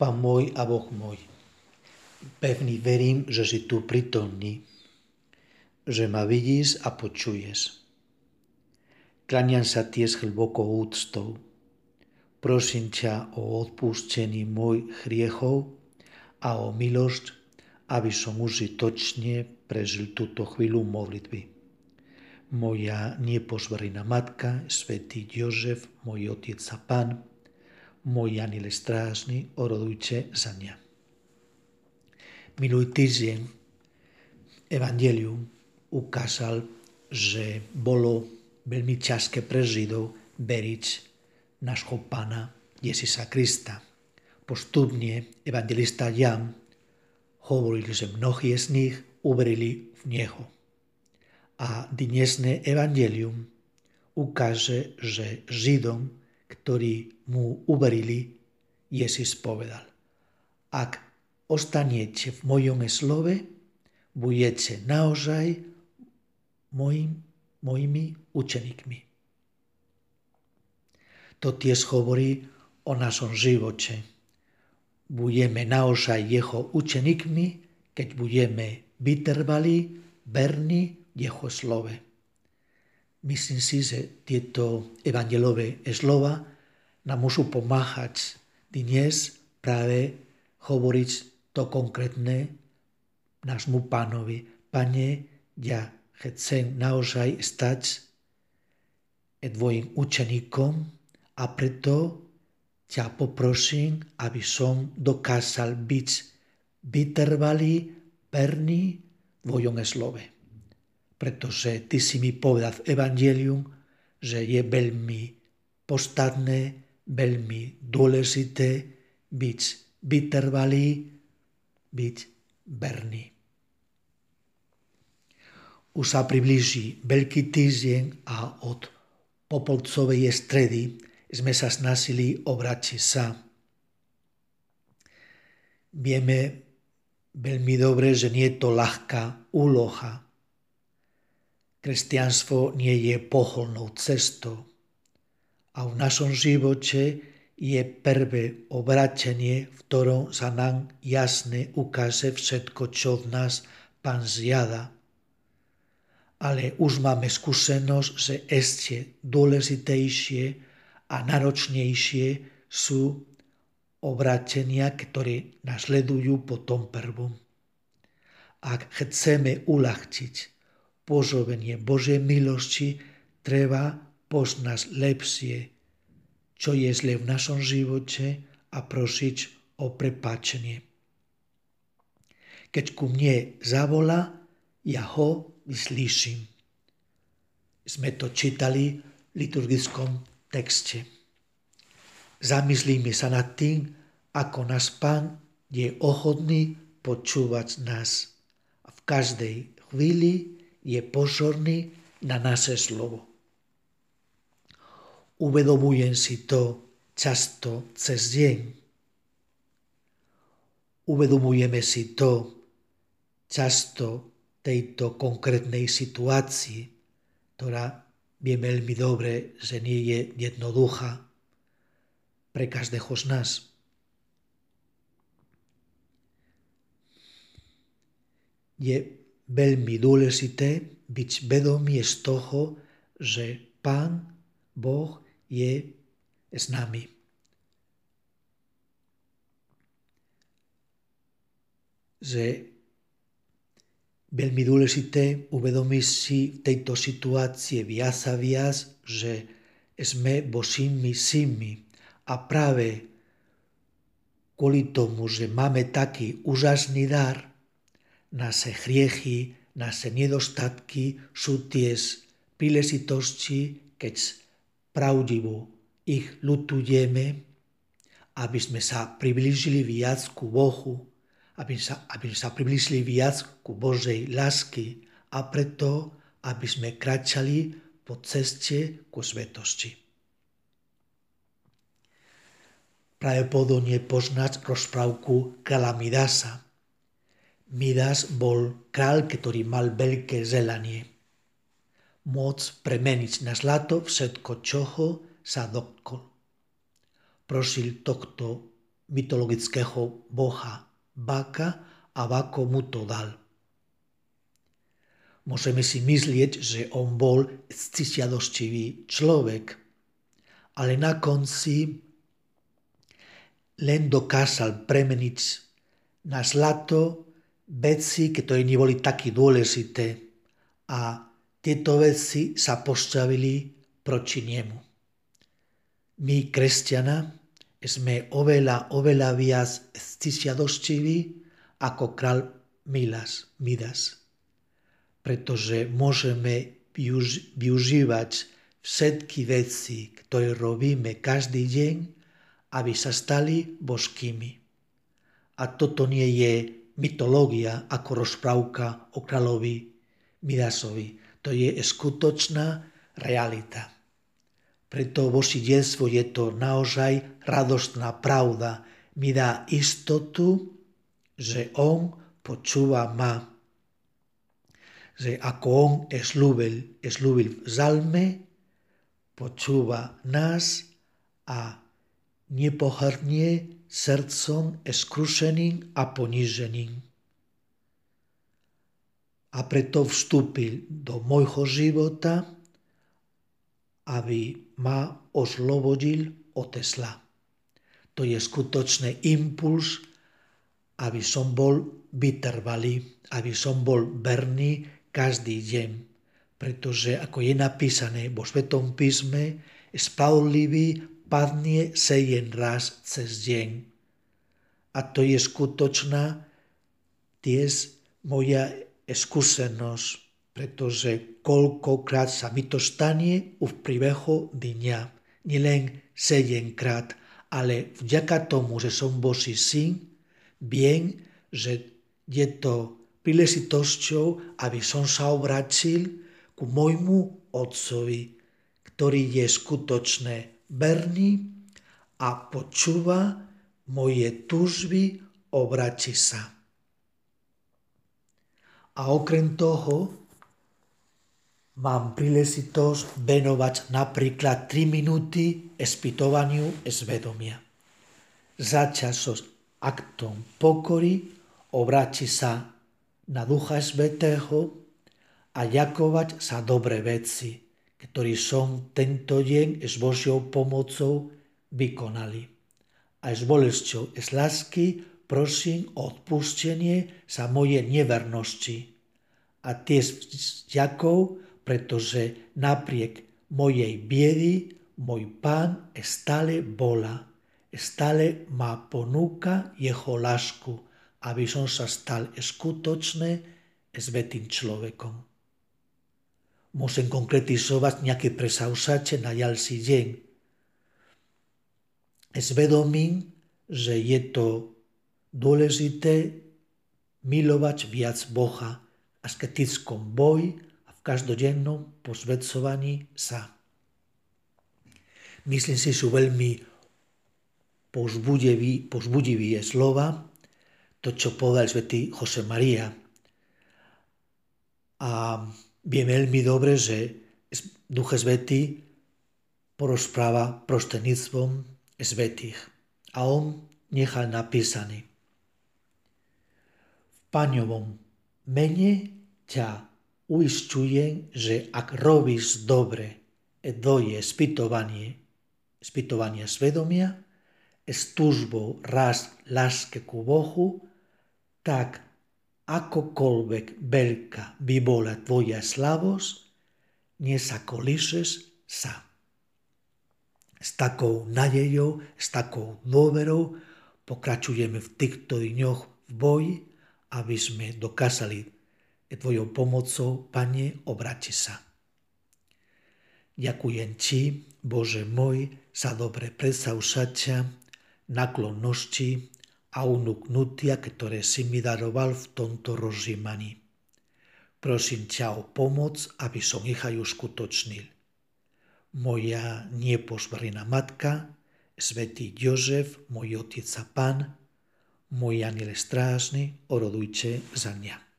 Pán môj a Boh môj, pevný verím, že si tu prítomný, že ma vidíš a počuješ. Kláňam sa tiež hlbokou úctou. Prosím ťa o odpustení môj hriechov a o milosť, aby som užitočne prežil túto chvíľu modlitby. Moja neposverená matka, svätý Jozef, môj otec a pán, orodujte za mňa. Minulý týždeň Evangelium ukázal, že bolo veľmi ťažké pre Židov veriť nášho pána Ježíša Krista. Postupne evangelista Jan hovoril, že mnohí z nich uverili v Neho. A dnesné evangelium ukáže, že Židom ktorí mu uverili, Ježiš povedal, ak ostanete v mojom slove, budete naozaj mojim, mojimi učeníkmi. To tiež hovorí o našom živote. Budeme naozaj jeho učeníkmi, keď budeme vytrvali, verní jeho slove. Myslím si, že tieto evangelové slova nám môžu pomáhať dnes práve hovoriť to konkrétne nášmu pánovi. Pane, ja chcem naozaj stať tvojim učeníkom a preto ťa poprosím, aby som dokázal byť vytrvalý, verný tvojom slove pretože ty si mi povedal v Evangelium, že je veľmi podstatné, veľmi dôležité byť vytrvalý, byť verný. Už sa priblíži Veľký týždeň a od popolcovej stredy sme sa snažili obrátiť sa. Vieme veľmi dobre, že nie je to ľahká úloha, Kresťanstvo nie je poholnou cestou a v našom živote je prvé obratenie, v ktorom sa nám jasne ukáže všetko, čo v nás Pán zjada. Ale už máme skúsenosť, že ešte dôležitejšie a náročnejšie sú obratenia, ktoré nasledujú po tom prvom. Ak chceme uľahčiť pôsobenie Božej milosti treba poznať lepšie, čo je zle v našom živote a prosiť o prepačenie. Keď ku mne zavolá, ja ho vyslyším. Sme to čítali v liturgickom texte. Zamyslíme sa nad tým, ako nás Pán je ochotný počúvať nás. V každej chvíli je pozorný na naše slovo. Uvedomujem si to často cez deň. Uvedomujeme si to často tejto konkrétnej situácii, ktorá vie veľmi dobre, že nie je jednoduchá pre každého z nás. Je veľmi dôležité byť vedomý z toho, že Pán Boh je s nami. Že veľmi dôležité uvedomiť si v tejto situácii viac a viac, že sme Božími synmi a práve kvôli tomu, že máme taký úžasný dar, naše hriechy, naše nedostatky sú tiež príležitosti, keď pravdivo ich lutujeme, aby sme sa priblížili viac ku Bohu, aby sa, aby sa priblížili viac ku Božej lásky a preto, aby sme kračali po ceste ku svetosti. Pravdepodobne poznať rozprávku Kalamidasa, Midas bol král, ktorý mal veľké zelanie. Moc premeniť na zlato všetko, čoho sa dotkol. Prosil tohto mytologického boha Baka a Bako mu to dal. Môžeme si myslieť, že on bol ctižiadostivý človek, ale na konci len dokázal premeniť na zlato veci, ktoré neboli také dôležité a tieto veci sa postavili proti nemu. My, kresťana, sme oveľa, oveľa viac ctižiadostiví ako král Milas, Midas. Pretože môžeme využívať všetky veci, ktoré robíme každý deň, aby sa stali božkými. A toto nie je mytológia ako rozprávka o kráľovi Midasovi. To je skutočná realita. Preto vosídelstvo je to naozaj radostná pravda. Mi dá istotu, že on počúva ma. Že ako on slúbil, slúbil v zalme, počúva nás a nepohrnie srdcom skrušeným a poníženým. A preto vstúpil do môjho života, aby ma oslobodil od zla. To je skutočný impuls, aby som bol vytrvalý, aby som bol verný každý deň. Pretože, ako je napísané vo Svetom písme, spravodlivý padne jen raz cez deň. A to je skutočná tiež moja skúsenosť, pretože koľkokrát sa mi to stane v príbehu dňa. Nielen sedemkrát, ale vďaka tomu, že som Boží syn, viem, že je to príležitosťou, aby som sa obratil ku môjmu otcovi, ktorý je skutočné verný a počúva moje túžby, obráti sa. A okrem toho mám príležitosť venovať napríklad 3 minúty espytovaniu zvedomia. Začať so aktom pokory, obráti sa na Ducha Svetého a ďakovať za dobré veci ktorý som tento deň s Božou pomocou vykonali. A s bolesťou, s lásky prosím odpustenie za moje nevernosti. A tiež s ďakou, pretože napriek mojej biedy môj pán stále bola, stále ma ponúka jeho lásku, aby som sa stal skutočne svetým človekom môžem konkretizovať nejaké presausače na ďalší deň. Zvedomím, že je to dôležité milovať viac Boha v asketickom boji a v každodennom posvedcovaní sa. Myslím si, sú veľmi povzbudivý, povzbudivý je slova, to, čo povedal svätý Jose Maria. A Viem veľmi dobre, že Duch Svetý porozpráva prostredníctvom svetých. A on nechal napísaný. V Páňovom mene ťa uistujem, že ak robíš dobre, to je spytovanie, spytovanie svedomia, s túžbou raz láske ku Bohu, tak akokoľvek veľká by bola tvoja slavosť, nesakolíšeš sa. S takou nadejou, s takou dôverou pokračujeme v týchto dňoch v boji, aby sme dokázali tvojou pomocou, Pane, obrati sa. Ďakujem Ti, Bože môj, za dobre predsavšatia, naklonnosti, a unuknutia, ktoré si mi daroval v tomto rozžímaní. Prosím ťa o pomoc, aby som ich aj uskutočnil. Moja nepošvarená matka, svätý Jozef, môj otec a pán, môj aniel strážny, orodujte za mňa.